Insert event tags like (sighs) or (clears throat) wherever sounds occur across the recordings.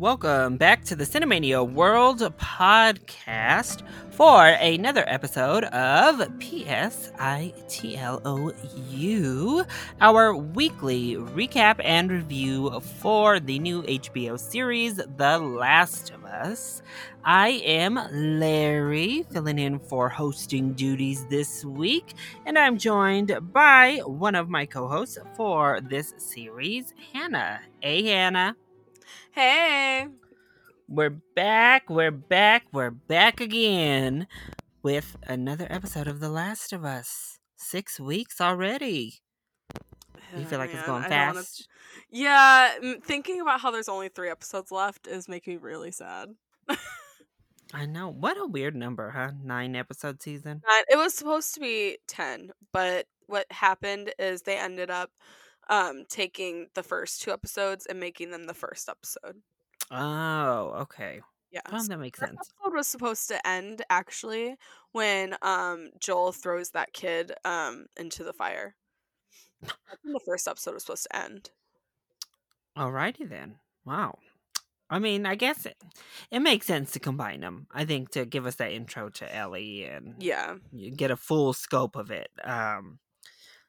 Welcome back to the Cinemania World podcast for another episode of PSITLOU, our weekly recap and review for the new HBO series, The Last of Us. I am Larry, filling in for hosting duties this week, and I'm joined by one of my co hosts for this series, Hannah. Hey, Hannah. Hey. We're back, we're back, we're back again with another episode of The Last of Us. Six weeks already. You feel like it's going wanna- fast? Yeah, thinking about how there's only three episodes left is making me really sad. (laughs) I know. What a weird number, huh? Nine episode season. It was supposed to be 10, but what happened is they ended up um, taking the first two episodes and making them the first episode. Oh, okay. Yeah. Well, that makes the sense. episode was supposed to end actually when um, Joel throws that kid um, into the fire. The first episode was supposed to end. Alrighty then. Wow. I mean, I guess it, it makes sense to combine them. I think to give us that intro to Ellie and Yeah. you get a full scope of it. Um,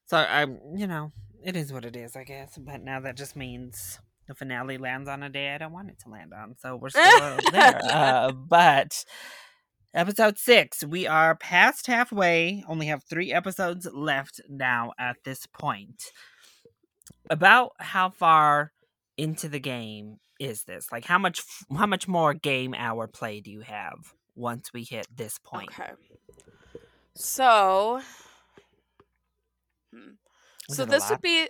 so I'm, you know, it is what it is, I guess. But now that just means the finale lands on a day I don't want it to land on. So we're still (laughs) there. Uh, but episode six, we are past halfway. Only have three episodes left now at this point. About how far into the game is this? Like, how much, how much more game hour play do you have once we hit this point? Okay. So, hmm. Is so this would be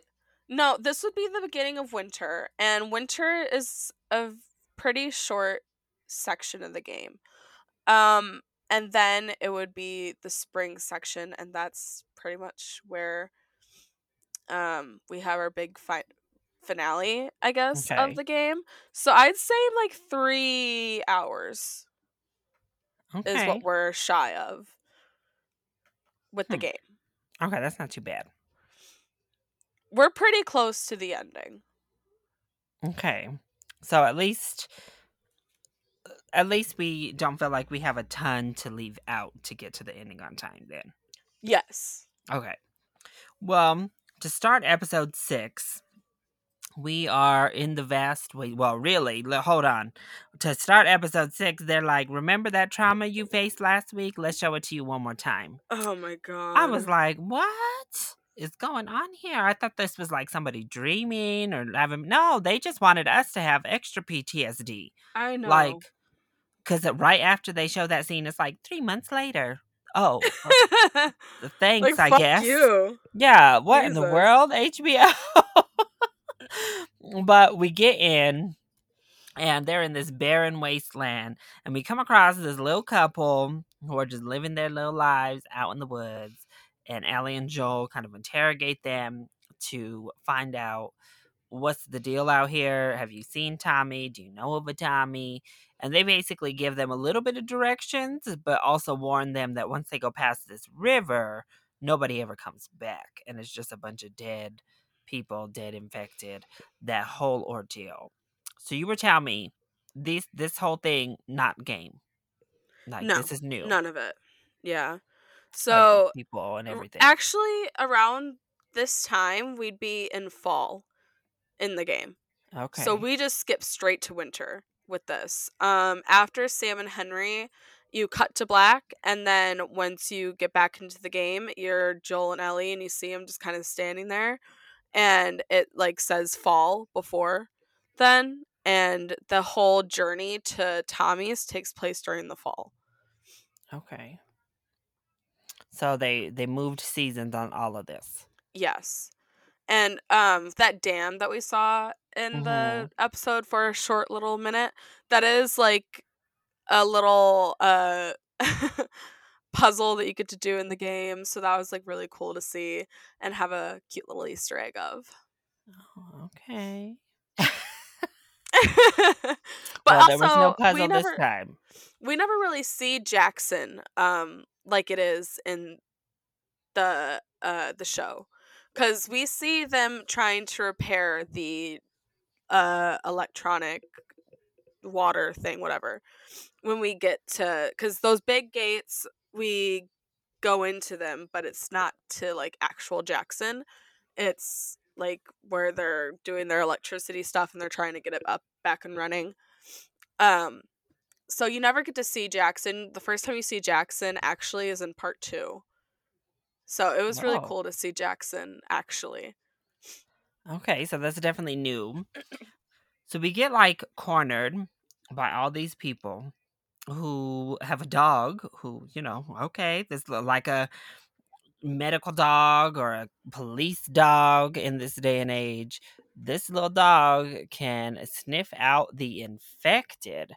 no, this would be the beginning of winter, and winter is a pretty short section of the game. Um, and then it would be the spring section, and that's pretty much where um we have our big fight finale, I guess, Okay. of the game. So I'd say like three hours Okay. is what we're shy of with the Hmm. game. Okay, that's not too bad. We're pretty close to the ending. Okay. So at least at least we don't feel like we have a ton to leave out to get to the ending on time then. Yes. Okay. Well, to start episode 6, we are in the vast wait, well, really, hold on. To start episode 6, they're like, "Remember that trauma you faced last week? Let's show it to you one more time." Oh my god. I was like, what is going on here? I thought this was like somebody dreaming or having. No, they just wanted us to have extra PTSD. I know. Like, because right after they show that scene, it's like three months later. Oh, uh, (laughs) thanks, like, I fuck guess. you. Yeah, what in the world? HBO. (laughs) but we get in and they're in this barren wasteland and we come across this little couple who are just living their little lives out in the woods and Ellie and Joel kind of interrogate them to find out what's the deal out here? Have you seen Tommy? Do you know of a Tommy? And they basically give them a little bit of directions but also warn them that once they go past this river nobody ever comes back and it's just a bunch of dead people dead infected that whole ordeal. So you were telling me this this whole thing not game. Like No, this is new. None of it. Yeah. Like, So people and everything actually around this time we'd be in fall in the game. okay So we just skip straight to winter with this. Um after Sam and Henry, you cut to black and then once you get back into the game, you're Joel and Ellie and you see them just kind of standing there and it like says fall before then and the whole journey to Tommy's takes place during the fall. okay so they they moved seasons on all of this Yes. And um that dam that we saw in the Mhm. episode for a short little minute, that is like a little uh (laughs) puzzle that you get to do in the game. So that was like really cool to see and have a cute little Easter egg of. oh, okay (laughs) but well, also there was no we puzzle never this time we never really see Jackson um like it is in the uh the show cuz we see them trying to repair the uh electronic water thing, whatever. When we get to, because those big gates, we go into them, but it's not to like actual Jackson. It's like where they're doing their electricity stuff and they're trying to get it up back and running. Um, so you never get to see Jackson. The first time you see Jackson actually is in part two. So it was really cool to see Jackson actually. Okay, so that's definitely new. So we get like cornered by all these people who have a dog who, you know, okay, this li- like a medical dog or a police dog in this day and age. This little dog can sniff out the infected.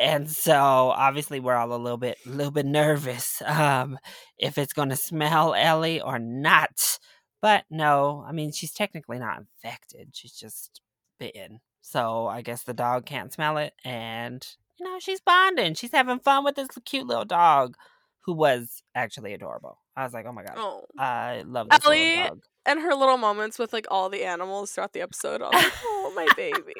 And so obviously we're all a little bit a little bit nervous um if it's going to smell Ellie or not. But no, I mean she's technically not infected. She's just bitten. So I guess the dog can't smell it and you know, she's bonding. She's having fun with this cute little dog who was actually adorable. I was like, "Oh my god. Oh. I love this Ellie- little dog." And her little moments with like all the animals throughout the episode. Like, oh my baby.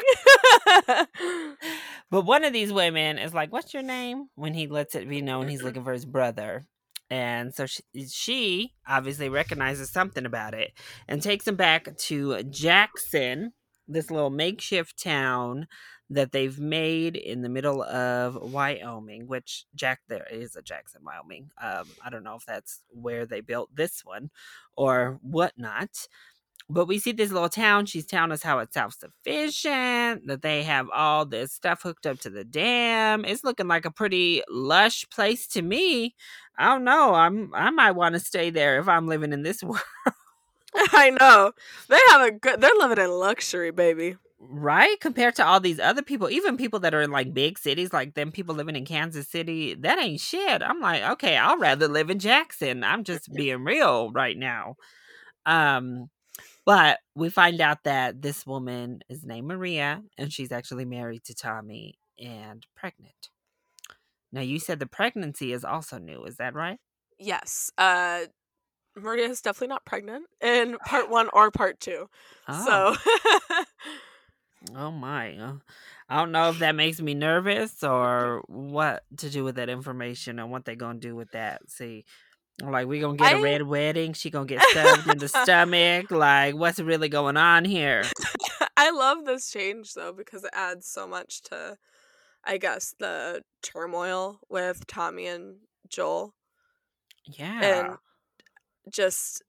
(laughs) But one of these women is like, "What's your name?" When he lets it be known he's mm-hmm. looking for his brother, and so she, she obviously recognizes something about it and takes him back to Jackson, this little makeshift town that they've made in the middle of Wyoming. Which Jack there is a Jackson, Wyoming. Um, I don't know if that's where they built this one or whatnot. But we see this little town. She's telling us how it's self sufficient, that they have all this stuff hooked up to the dam. It's looking like a pretty lush place to me. I don't know. I'm I might want to stay there if I'm living in this (laughs) world. I know. They have a good they're living in luxury, baby. Right? Compared to all these other people, even people that are in like big cities, like them people living in Kansas City, that ain't shit. I'm like, okay, I'll rather live in Jackson. I'm just being real right now. Um, but we find out that this woman is named Maria and she's actually married to Tommy and pregnant. Now you said the pregnancy is also new, is that right? Yes. Uh Maria is definitely not pregnant in (sighs) part one or part two. Oh, So (laughs) oh my. uh, I don't know if that makes me nervous or what to do with that information and what they're gonna do with that. See, like we gonna get a I- red wedding, she gonna get stabbed in the stomach. Like, what's really going on here? (laughs) I love this change though because it adds so much to I guess the turmoil with Tommy and Joel. Yeah. And just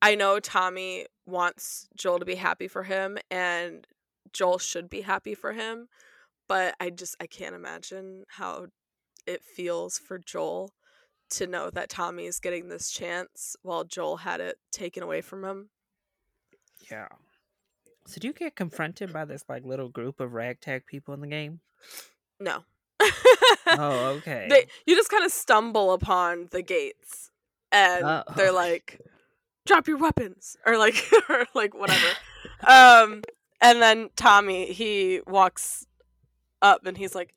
I know Tommy wants Joel to be happy for him and Joel should be happy for him, but I just I can't imagine how it feels for Joel to know that Tommy is getting this chance while Joel had it taken away from him. Yeah. So do you get confronted by this like little group of ragtag people in the game? No. Oh, (laughs) okay. they you just kind of stumble upon the gates and Oh. they're like drop your weapons or like (laughs) or like whatever um and then tommy he walks up and he's like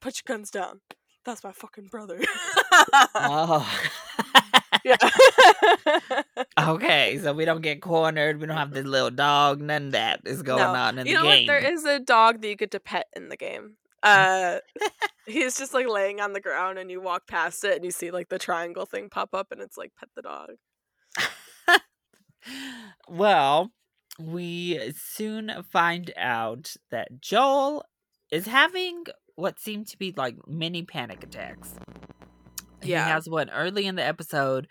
put your guns down that's my fucking brother oh. (laughs) yeah (laughs) okay, so we don't get cornered. We don't have this little dog. None of that is going No. on in you the know game. what there is a dog that you get to pet in the game uh (laughs) he's just like laying on the ground and you walk past it and you see like the triangle thing pop up and it's like pet the dog well, we soon find out that Joel is having what seem to be like mini panic attacks. Yeah. He has one early in the episode,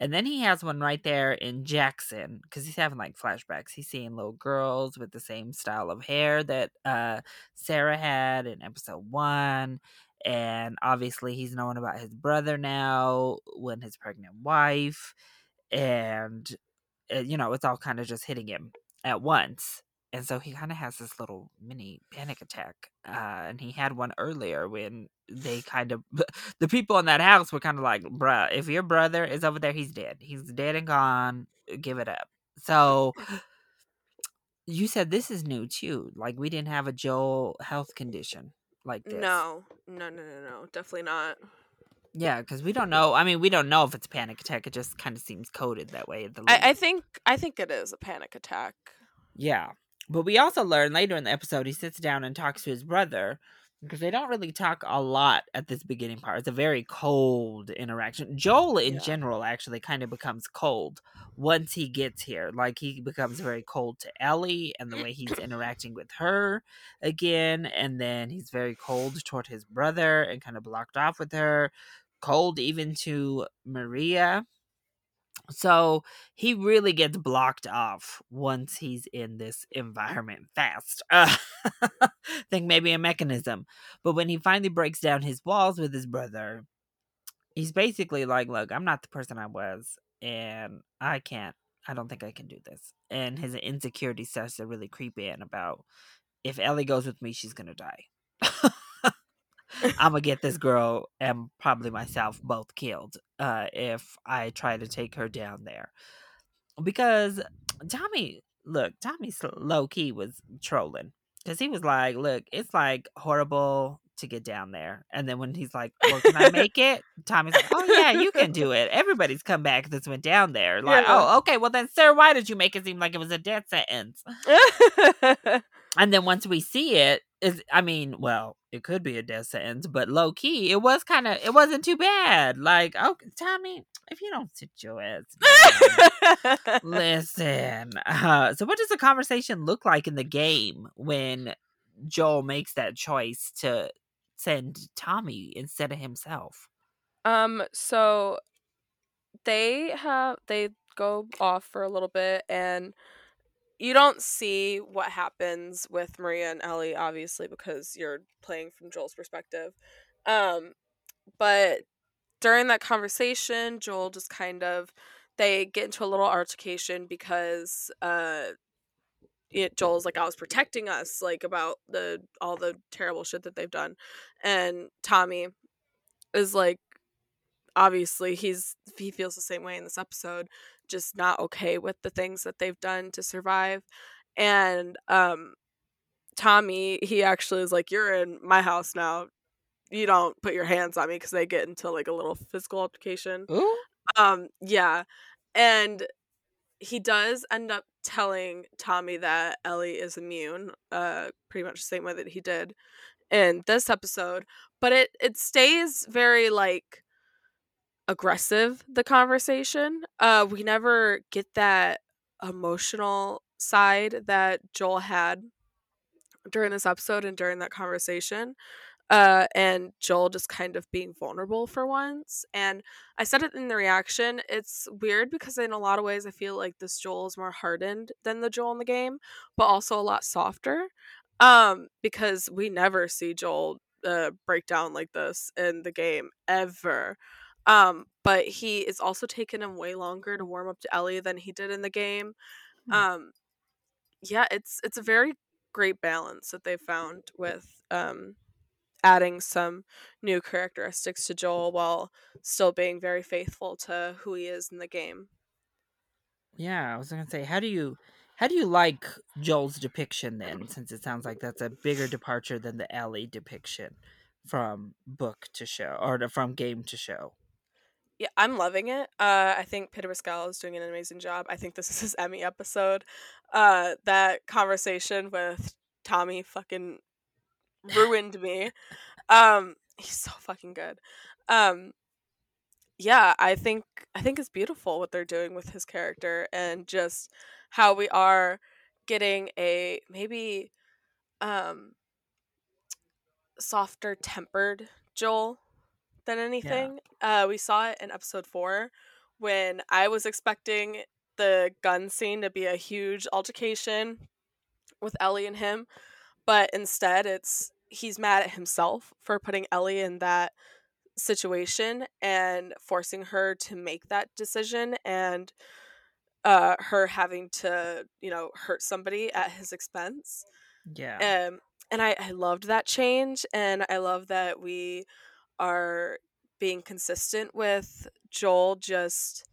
and then he has one right there in Jackson because he's having like flashbacks. He's seeing little girls with the same style of hair that uh, Sarah had in episode one. And obviously, he's knowing about his brother now when his pregnant wife. And, uh, you know, it's all kind of just hitting him at once. And so he kind of has this little mini panic attack. Uh, and he had one earlier when they kind of, (laughs) the people in that house were kind of like, bruh, if your brother is over there, he's dead. He's dead and gone. Give it up. So (laughs) you said this is new too. Like we didn't have a Joel health condition like this. no no no no no definitely not Yeah, because we don't know. I mean, we don't know if it's a panic attack. It just kind of seems coded that way. I, I think I think it is a panic attack. Yeah. But we also learn later in the episode he sits down and talks to his brother because they don't really talk a lot at this beginning part. It's a very cold interaction. Joel, in Yeah. general, actually kind of becomes cold once he gets here. Like he becomes very cold to Ellie and the way he's interacting with her again, and then he's very cold toward his brother and kind of blocked off with her. Cold even to Maria. So he really gets blocked off once he's in this environment fast. Uh, (laughs) think maybe a mechanism. But when he finally breaks down his walls with his brother, he's basically like, Look, I'm not the person I was, and I can't, I don't think I can do this. And his insecurity starts to really creep in about if Ellie goes with me, she's gonna die. (laughs) I'm gonna get this girl and probably myself both killed uh, if I try to take her down there. Because Tommy, look, Tommy low key was trolling because he was like, "Look, it's like horrible to get down there," and then when he's like, "Well, can I make (laughs) it?" Tommy's like, "Oh yeah, you can do it. Everybody's come back that's went down there." Like, Yeah. "Oh, okay. Well then, sir, why did you make it seem like it was a death sentence?" (laughs) And then once we see it, is I mean, well, it could be a death sentence, but low key, it was kind of it wasn't too bad. Like, okay, Tommy, if you don't sit your ass down, (laughs) listen. Uh, so, what does the conversation look like in the game when Joel makes that choice to send Tommy instead of himself? Um, so they have they go off for a little bit and you don't see what happens with Maria and Ellie, obviously, because you're playing from Joel's perspective. Um, but during that conversation, Joel just kind of they get into a little altercation because uh it, Joel's like I was protecting us like about the all the terrible shit that they've done and Tommy is like obviously he's he feels the same way in this episode just not okay with the things that they've done to survive and um Tommy he actually is like you're in my house now. You don't put your hands on me because they get into like a little physical altercation. Ooh, um yeah and he does end up telling Tommy that Ellie is immune uh pretty much the same way that he did in this episode but it it stays very like aggressive the conversation uh we never get that emotional side that Joel had during this episode and during that conversation uh and Joel just kind of being vulnerable for once and I said it in the reaction it's weird because in a lot of ways I feel like this Joel is more hardened than the Joel in the game but also a lot softer um because we never see Joel uh break down like this in the game ever um but he is also taking him way longer to warm up to Ellie than he did in the game Hmm. um yeah it's it's a very great balance that they found with um adding some new characteristics to Joel while still being very faithful to who he is in the game. yeah. I was gonna say, how do you how do you like Joel's depiction then? Since it sounds like that's a bigger departure than the Ellie depiction from book to show or from game to show. Yeah, I'm loving it. Uh, I think Pedro Pascal is doing an amazing job. I think this is his Emmy episode. Uh, that conversation with Tommy fucking ruined me. (laughs) Um, he's so fucking good. Um, yeah, I think I think it's beautiful what they're doing with his character and just how we are getting a maybe um softer tempered Joel than anything. Uh we saw it in episode 4 when I was expecting the gun scene to be a huge altercation with Ellie and him, but instead it's he's mad at himself for putting Ellie in that situation and forcing her to make that decision and uh her having to you know hurt somebody at his expense Yeah. um and I, I loved that change and i love that we are being consistent with joel just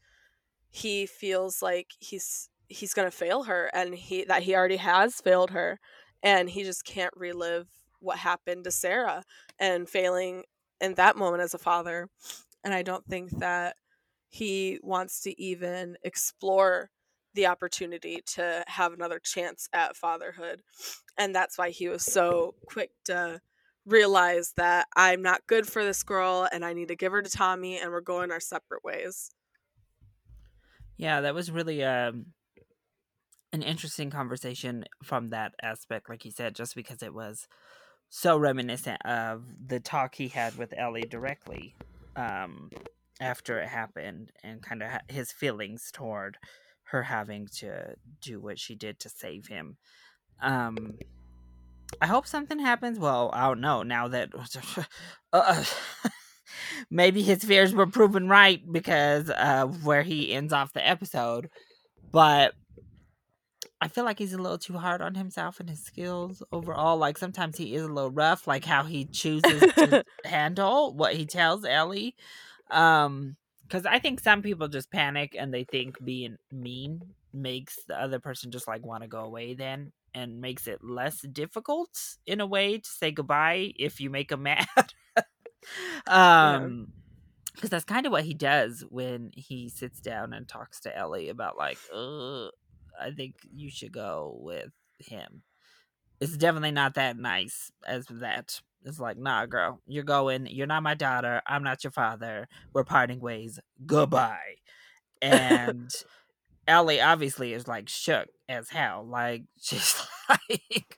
he feels like he's he's gonna fail her and he that he already has failed her and he just can't relive what happened to sarah and failing in that moment as a father. And i don't think that he wants to even explore the opportunity to have another chance at fatherhood. And that's why he was so quick to realize that I'm not good for this girl and I need to give her to Tommy and we're going our separate ways. Yeah, that was really um an interesting conversation from that aspect, like you said, just because it was so reminiscent of the talk he had with Ellie directly um, after it happened and kind of his feelings toward her having to do what she did to save him. Um, I hope something happens. Well, I don't know now that (laughs) uh, (laughs) maybe his fears were proven right because of where he ends off the episode. But I feel like he's a little too hard on himself and his skills overall. Like sometimes he is a little rough, like how he chooses to (laughs) handle what he tells Ellie. Um, because I think some people just panic and they think being mean makes the other person just like want to go away then and makes it less difficult in a way to say goodbye if you make him (laughs) mad. um because yeah. that's kind of what he does when he sits down and talks to Ellie about like, I think you should go with him. It's definitely not that nice as that. It's like, nah, girl, you're going. You're not my daughter. I'm not your father. We're parting ways. Goodbye. (laughs) And Ellie obviously is like shook as hell. Like (laughs) she's like,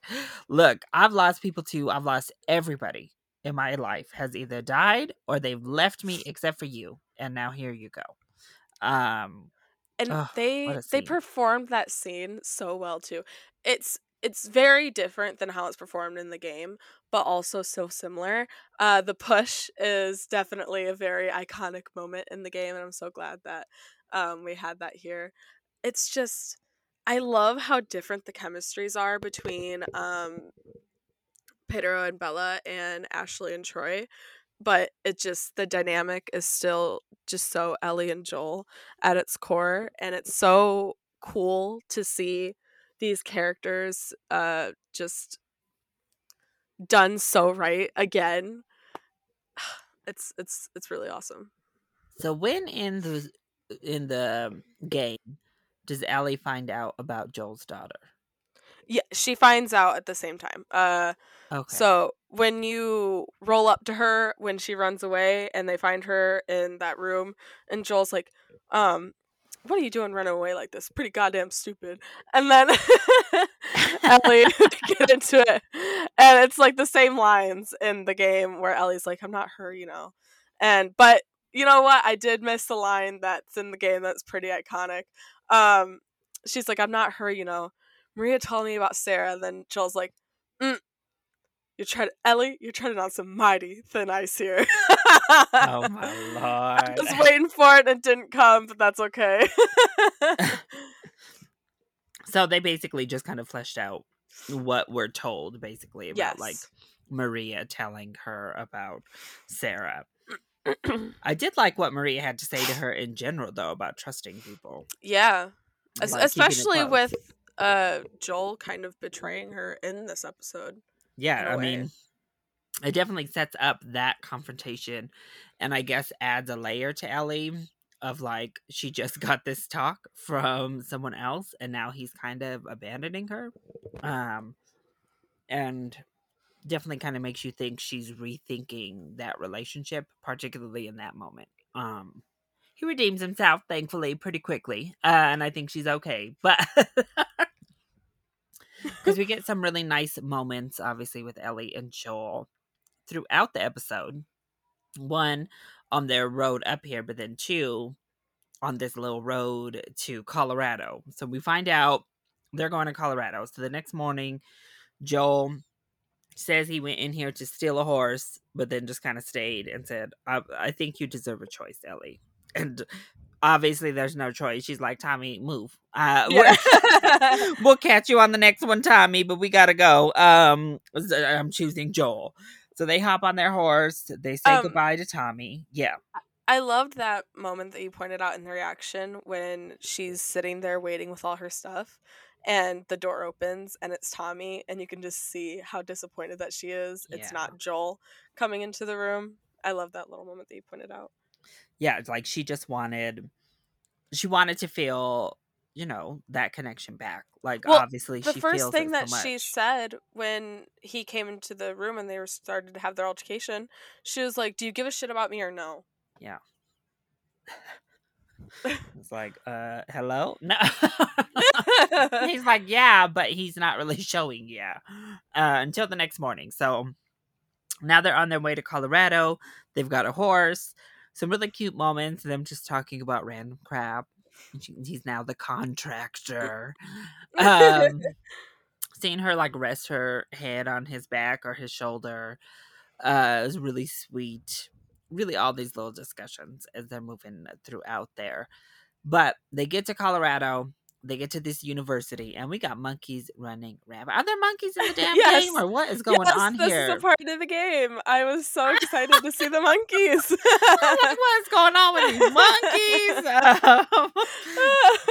look, I've lost people too. I've lost everybody in my life has either died or they've left me (laughs) except for you. And now here you go. Um, and they they performed that scene so well too. It's it's very different than how it's performed in the game, but also so similar. Uh, the push is definitely a very iconic moment in the game, and I'm so glad that um, we had that here. It's just, I love how different the chemistries are between um, Pedro and Bella and Ashley and Troy but it just the dynamic is still just so Ellie and Joel at its core and it's so cool to see these characters uh just done so right again. (sighs) It's it's it's really awesome. So when in the in the game does Ellie find out about Joel's daughter yeah, she finds out at the same time. Uh, okay. So when you roll up to her when she runs away and they find her in that room, and Joel's like, um, what are you doing running away like this? Pretty goddamn stupid. And then (laughs) Ellie (laughs) get into it. And it's like the same lines in the game where Ellie's like, I'm not her, you know. And but you know what? I did miss the line that's in the game that's pretty iconic. Um, she's like, I'm not her, you know. Maria told me about Sarah. Then Joel's like, mm, "You're trying, to, Ellie. You're treading on some mighty thin ice here." oh my (laughs) lord! I was waiting for it and it didn't come, but that's okay. (laughs) so they basically just kind of fleshed out what we're told, basically about yes. like Maria telling her about Sarah. (clears throat) I did like what Maria had to say to her in general, though, about trusting people. Yeah, like especially with uh Joel kind of betraying her in this episode. Yeah, I way. mean it definitely sets up that confrontation and I guess adds a layer to Ellie of like she just (laughs) got this talk from someone else and now he's kind of abandoning her. Um and definitely kind of makes you think she's rethinking that relationship particularly in that moment. Um he redeems himself thankfully pretty quickly uh, and i think she's okay but (laughs) because we get (laughs) some really nice moments, obviously, with Ellie and Joel throughout the episode. One on their road up here, but then two on this little road to Colorado. So we find out they're going to Colorado. So the next morning, Joel says he went in here to steal a horse, but then just kind of stayed and said, I, I think you deserve a choice, Ellie. And obviously there's no choice. She's like, Tommy, move. Uh, yeah. we'll (laughs) (laughs) catch you on the next one, Tommy, but we gotta go. Um, I'm choosing Joel. So they hop on their horse. They say um, goodbye to Tommy. Yeah. I loved that moment that you pointed out in the reaction when she's sitting there waiting with all her stuff and the door opens and it's Tommy and you can just see how disappointed that she is. Yeah. It's not Joel coming into the room. I love that little moment that you pointed out yeah, it's like she just wanted she wanted to feel you know that connection back. Like Well, obviously, the first thing that so she said when he came into the room and they were started to have their altercation, she was like, "Do you give a shit about me or no?" (laughs) It's like, uh, hello, no. (laughs) he's like, yeah, but he's not really (laughs) showing yeah uh, until the next morning. So now they're on their way to Colorado. They've got a horse. Some really cute moments. Them just talking about random crap. He's now the contractor. Um, (laughs) seeing her like rest her head on his back or his shoulder uh, is really sweet. Really, all these little discussions as they're moving throughout there. But they get to Colorado. They get to this university, and we got monkeys running rampant. Are there monkeys in the (laughs) damn Yes. game, or what is going yes, on this here? is a part of the game. I was so excited to see the (laughs) monkeys. Like, what's going on with these monkeys? (laughs)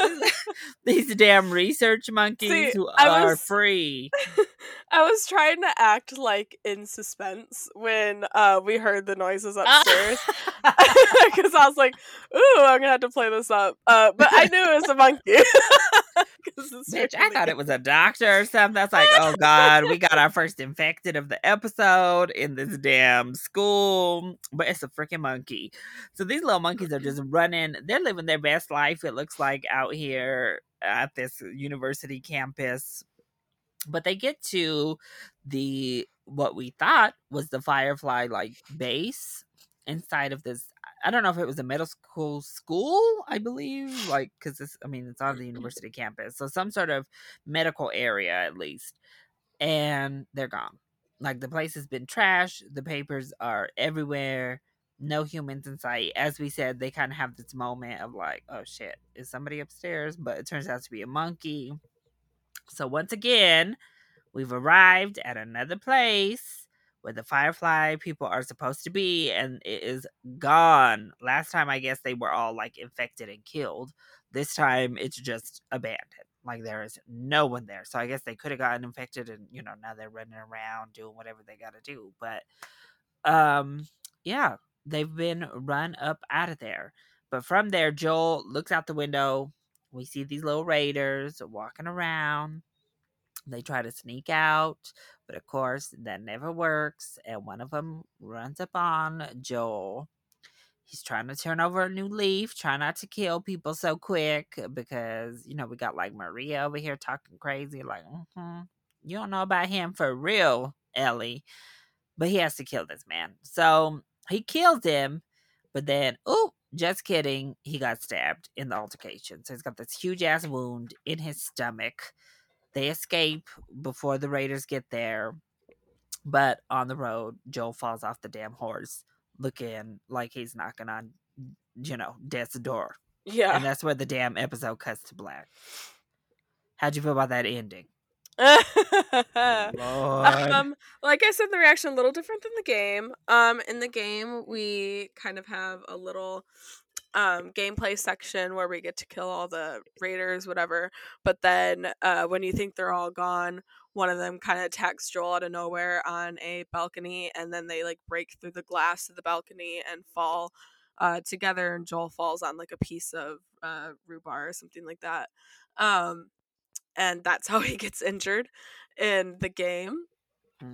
Um, (laughs) these damn research monkeys See, who I are was- free. (laughs) I was trying to act like in suspense when uh, we heard the noises (laughs) upstairs because I was like, "Ooh, I'm gonna have to play this up," uh, but I knew it was a monkey. (laughs) Bitch, I thought it was a doctor or something. That's like, oh god, we got our first infected of the episode in this damn school, but it's a freaking monkey. So these little monkeys are just running. They're living their best life. It looks like out here at this university campus. But they get to the what we thought was the Firefly like base inside of this I don't know if it was a middle school school, I believe, like because this, I mean, it's on the mm-hmm. university campus, so some sort of medical area at least, and they're gone. Like the place has been trashed. The papers are everywhere. No humans in sight. As we said, they kind of have this moment of like, oh shit, is somebody upstairs? But it turns out to be a monkey. So once again, we've arrived at another place where the Firefly people are supposed to be, and it is gone. Last time, I guess they were all like infected and killed. This time, it's just abandoned. Like there is no one there. So I guess they could have gotten infected, and you know now they're running around doing whatever they got to do. But um, yeah, they've been run up out of there. But from there, Joel looks out the window. We see these little raiders walking around. They try to sneak out, but of course that never works. And one of them runs up on Joel. He's trying to turn over a new leaf, try not to kill people so quick because you know we got like Maria over here talking crazy, like mm-hmm, you don't know about him for real, Ellie. But he has to kill this man, so he kills him. But then, oh, just kidding, he got stabbed in the altercation. So he's got this huge ass wound in his stomach. They escape before the raiders get there. But on the road, Joel falls off the damn horse, looking like he's knocking on, you know, death's door. Yeah. And that's where the damn episode cuts to black. How'd you feel about that ending? (laughs) Um, like I said, the reaction a little different than the game. Um, in the game, we kind of have a little um gameplay section where we get to kill all the raiders, whatever. But then, uh, when you think they're all gone, one of them kind of attacks Joel out of nowhere on a balcony, and then they like break through the glass of the balcony and fall. Uh, together and Joel falls on like a piece of uh, rebar or something like that. Um, and that's (laughs) how he gets injured in the game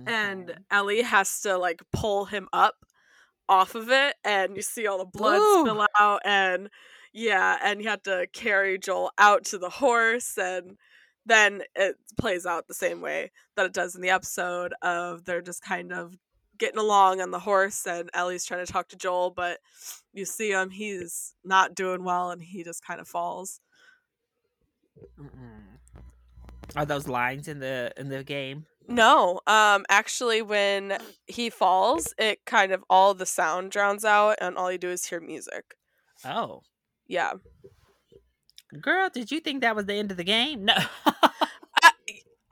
and Mhm. Ellie has to like pull him up off of it and you see all the blood Ooh. spill out and yeah and you have to carry Joel out to the horse and then it plays out the same way that it does in the episode of they're just kind of getting along on the horse and Ellie's trying to talk to Joel but you see him he's not doing well and he just kind of falls Mm-mm. Are those lines in the in the game? No, um, actually, when he falls, it kind of all the sound drowns out, and all you do is hear music. Oh, Yeah, girl, did you think that was the end of the game? No. (laughs) I,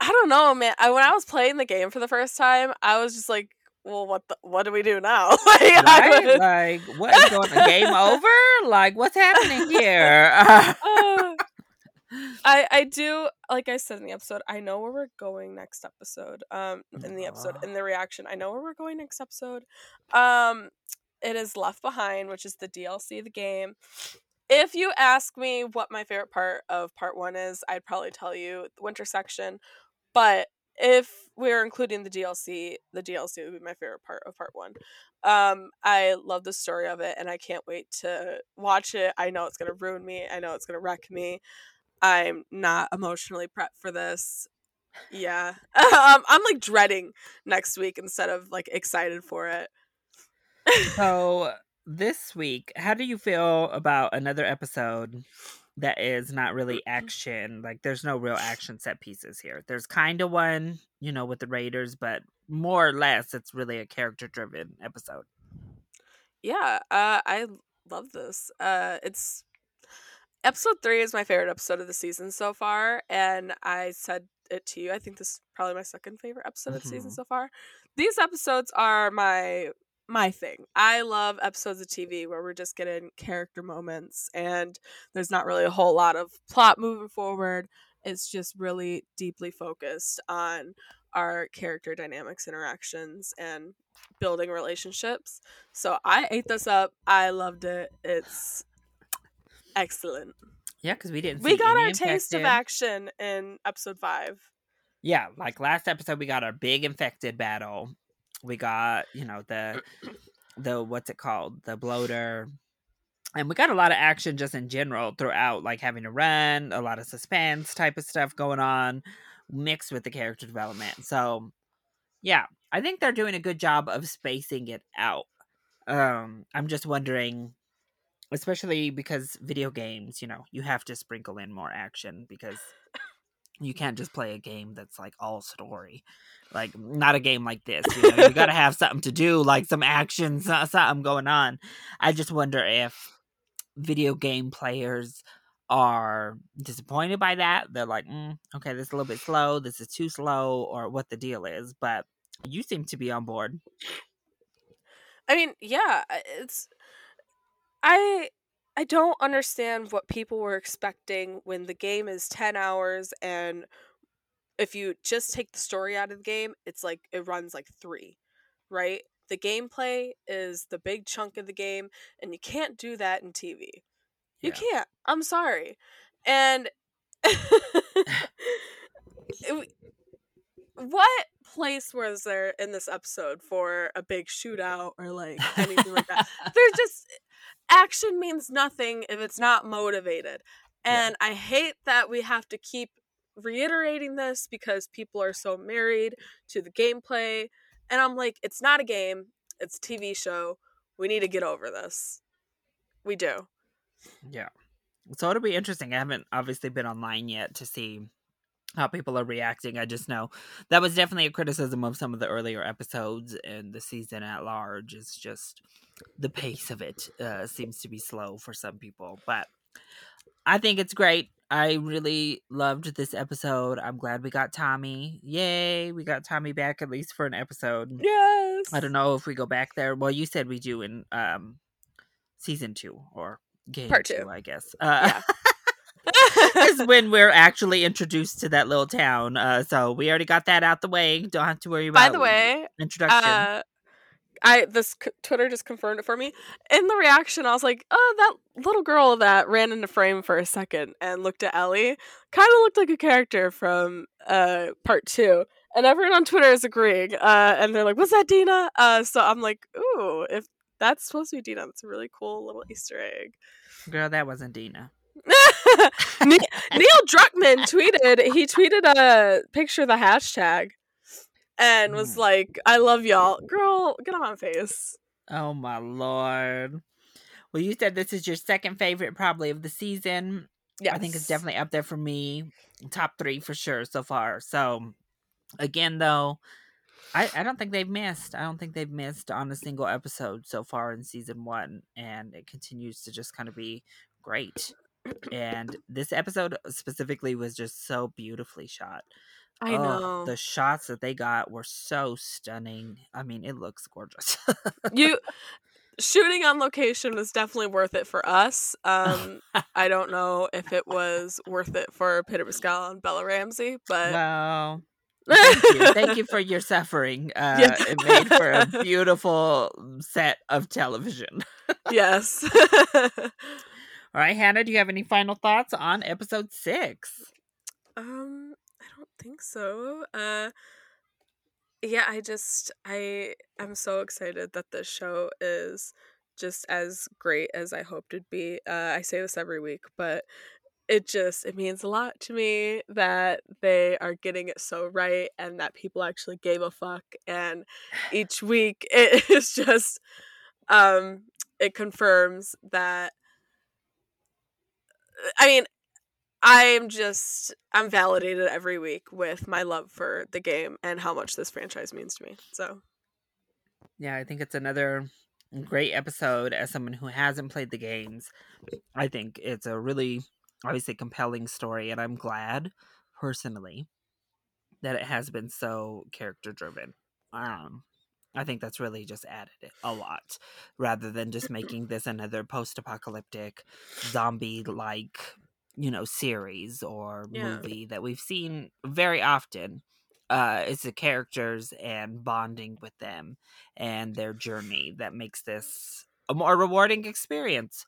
I don't know, man. I, when I was playing the game for the first time, I was just like, "Well, what the, what do we do now?" (laughs) like, right? was- Like, what is going? on? Game (laughs) over? Like, what's happening here? Uh, I I do like I said in the episode. I know where we're going next episode. Um, in the episode in the reaction, I know where we're going next episode. Um, it is Left Behind, which is the DLC of the game. if you ask me what my favorite part of part one is, I'd probably tell you the winter section. But if we're including the DLC, the DLC would be my favorite part of part one. Um, I love the story of it, and I can't wait to watch it. I know it's gonna ruin me. I know it's gonna wreck me. I'm not emotionally prepped for this. Yeah, (laughs) um, I'm like dreading next week instead of like excited for it. so (laughs) this week, how do you feel about another episode that is not really action? Like, there's no real action set pieces here. There's kind of one, you know, with the Raiders, but more or less, it's really a character driven episode. Yeah, uh, I love this. Uh, it's episode three is my favorite episode of the season so far, and I said it to you. I think this is probably my second favorite episode mm-hmm. of the season mm-hmm. so far. These episodes are my my thing. I love episodes of TV where we're just getting character moments and there's not really a whole lot of plot moving forward. It's just really deeply focused on our character dynamics, interactions, and building relationships. So I ate this up. I loved it. It's excellent. Yeah, because we didn't. we got our infected. taste of action in episode five. Yeah, like last episode, we got our big infected battle we got you know the (clears throat) the what's it called the bloater and we got a lot of action just in general throughout like having to run a lot of suspense type of stuff going on mixed with the character development so yeah i think they're doing a good job of spacing it out um i'm just wondering especially because video games you know you have to sprinkle in more action because you can't just play a game that's like all story like not a game like this you, know? you gotta (laughs) have something to do like some action something going on i just wonder if video game players are disappointed by that they're like mm, okay this is a little bit slow this is too slow or what the deal is but you seem to be on board i mean yeah it's i I don't understand what people were expecting when the game is 10 hours and if you just take the story out of the game, it's like it runs like 3, right? The gameplay is the big chunk of the game and you can't do that in TV. You yeah. can't. I'm sorry. And (laughs) (laughs) what place was there in this episode for a big shootout or like anything like that? (laughs) There's just action means nothing if it's not motivated. And yeah. I hate that we have to keep reiterating this because people are so married to the gameplay. And I'm like, it's not a game, it's a TV show. We need to get over this. We do. Yeah. So it'll be interesting. I haven't obviously been online yet to see how people are reacting. I just know that was definitely a criticism of some of the earlier episodes and the season at large. It's just the pace of it uh, seems to be slow for some people, but I think it's great. I really loved this episode. I'm glad we got Tommy. Yay, we got Tommy back at least for an episode. Yes. I don't know if we go back there. Well, you said we do in um season 2 or game Part 2, two I guess. Uh, yeah. (laughs) is when we're actually introduced to that little town. Uh, so we already got that out the way. Don't have to worry about. It. By the way, introduction. Uh, I this Twitter just confirmed it for me. In the reaction, I was like, "Oh, that little girl that ran into frame for a second and looked at Ellie kind of looked like a character from uh part two. And everyone on Twitter is agreeing, uh, and they're like, "Was that Dina?" Uh, so I'm like, "Ooh, if that's supposed to be Dina, that's a really cool little Easter egg." Girl, that wasn't Dina. (laughs) Neil Druckmann tweeted. He tweeted a picture of the hashtag and was mm. like, "I love y'all, girl. Get on my face." Oh my lord. Well, you said this is your second favorite, probably of the season. Yeah, I think it's definitely up there for me, top three for sure so far. So, again, though, I, I don't think they've missed. I don't think they've missed on a single episode so far in season one, and it continues to just kind of be great. And this episode specifically was just so beautifully shot. I oh, know. The shots that they got were so stunning. I mean, it looks gorgeous. you (laughs) shooting on location was definitely worth it for us. Um, (laughs) I don't know if it was worth it for Pedro Pascal and Bella Ramsey, but well, (laughs) thank you, thank you for your suffering. Uh, yeah. it made for a beautiful set of television. yes. All right, Hannah, do you have any final thoughts on episode six? Um, I don't think so. Uh, yeah, I just I I'm so excited that this show is just as great as I hoped it'd be. Uh, I say this every week, but it just it means a lot to me that they are getting it so right and that people actually gave a fuck and (sighs) each week (laughs) it is just um it confirms that I mean I'm just I'm validated every week with my love for the game and how much this franchise means to me. So yeah, I think it's another great episode as someone who hasn't played the games. I think it's a really obviously compelling story and I'm glad personally that it has been so character driven. Um I think that's really just added it a lot rather than just making this another post apocalyptic zombie like you know series or Yeah. movie that we've seen very often uh it's the characters and bonding with them and their journey that makes this a more rewarding experience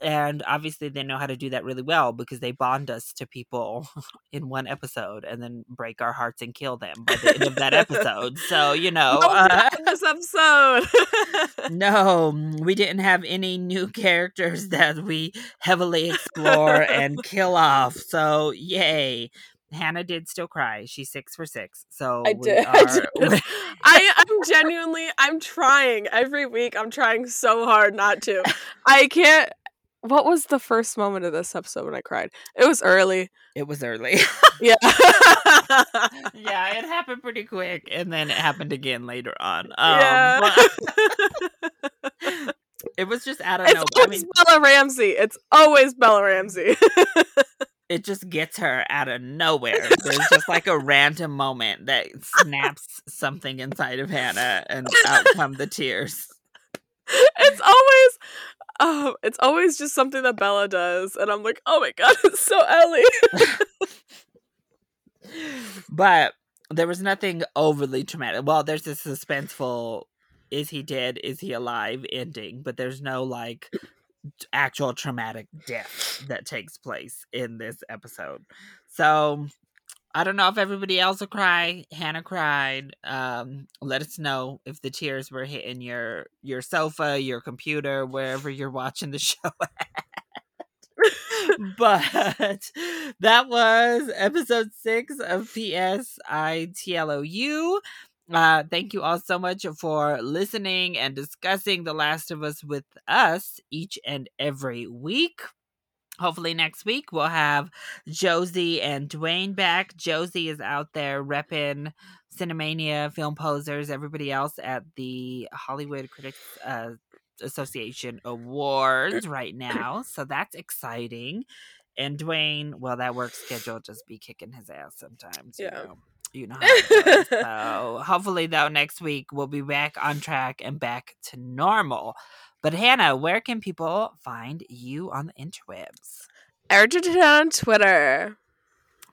and obviously they know how to do that really well because they bond us to people (laughs) in one episode and then break our hearts and kill them by the end of that episode so you (laughs) know Oh, uh, this episode. (laughs) no, we didn't have any new characters that we heavily explore and kill off. So, yay. Hannah did still cry. She's six for six. So I we did. Are- did. I, I'm genuinely, I'm trying every week. I'm trying so hard not to. I can't. What was the first moment of this episode when I cried? It was early. it was early. Yeah. (laughs) yeah, it happened pretty quick, and then it happened again later on. Um, yeah. but (laughs) (laughs) it was just out of it's nowhere. I mean, Bella Ramsey. It's always Bella Ramsey. it just gets her out of nowhere. There's just like a random moment that snaps something inside of Hannah, and out come the tears. it's always. Oh, it's always just something that Bella does, and I'm like, oh my god, (laughs) it's so Ellie. (laughs) But there was nothing overly traumatic. Well, there's a suspenseful is he dead, is he alive ending, but there's no like actual traumatic death that takes place in this episode. So I don't know if everybody else will cry. Hannah cried. Um, let us know if the tears were hitting your your sofa, your computer, wherever you're watching the (laughs) show but (laughs) that was episode six of PS ITLOU. Uh, thank you all so much for listening and discussing The Last of Us with us each and every week. Hopefully, next week we'll have Josie and Dwayne back. Josie is out there repping Cinemania, Film Posers, everybody else at the Hollywood Critics uh, Association Awards right now. So that's exciting. And Dwayne, well, that work schedule just be kicking his ass sometimes. You Yeah. know, you know (laughs) how it goes. so hopefully, though, next week we'll be back on track and back to normal. But Hannah, where can people find you on the interwebs? Argentina on Twitter.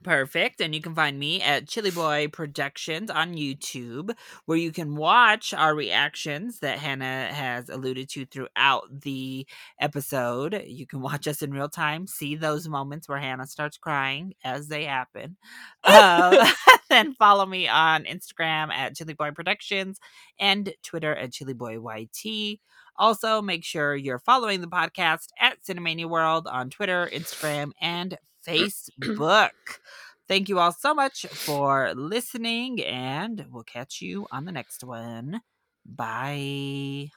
Perfect. And you can find me at Chili Boy Productions on YouTube, where you can watch our reactions that Hannah has alluded to throughout the episode. You can watch us in real time, see those moments where Hannah starts crying as they happen. Uh, (laughs) (laughs) then follow me on Instagram at Chili Boy Productions and Twitter at Chili Boy YT. Also, make sure you're following the podcast at Cinemania World on Twitter, Instagram, and (clears throat) Facebook. Thank you all so much for listening, and we'll catch you on the next one. Bye.